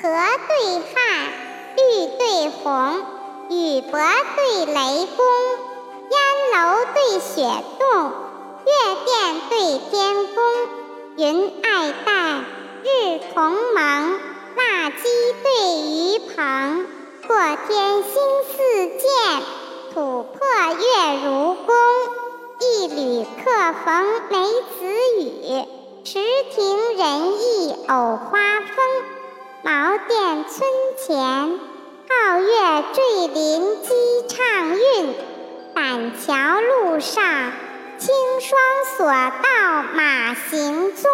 河对汉，绿对红，雨伯对雷公，烟楼对雪洞，月殿对天宫，云爱戴，日同盟，蜡鸡对鱼鹏，过天星似箭，土破月如弓，一缕客逢梅子雨，池亭人意藕花风。村前，皓月坠林鸡唱韵；板桥路上，青霜锁道马行踪。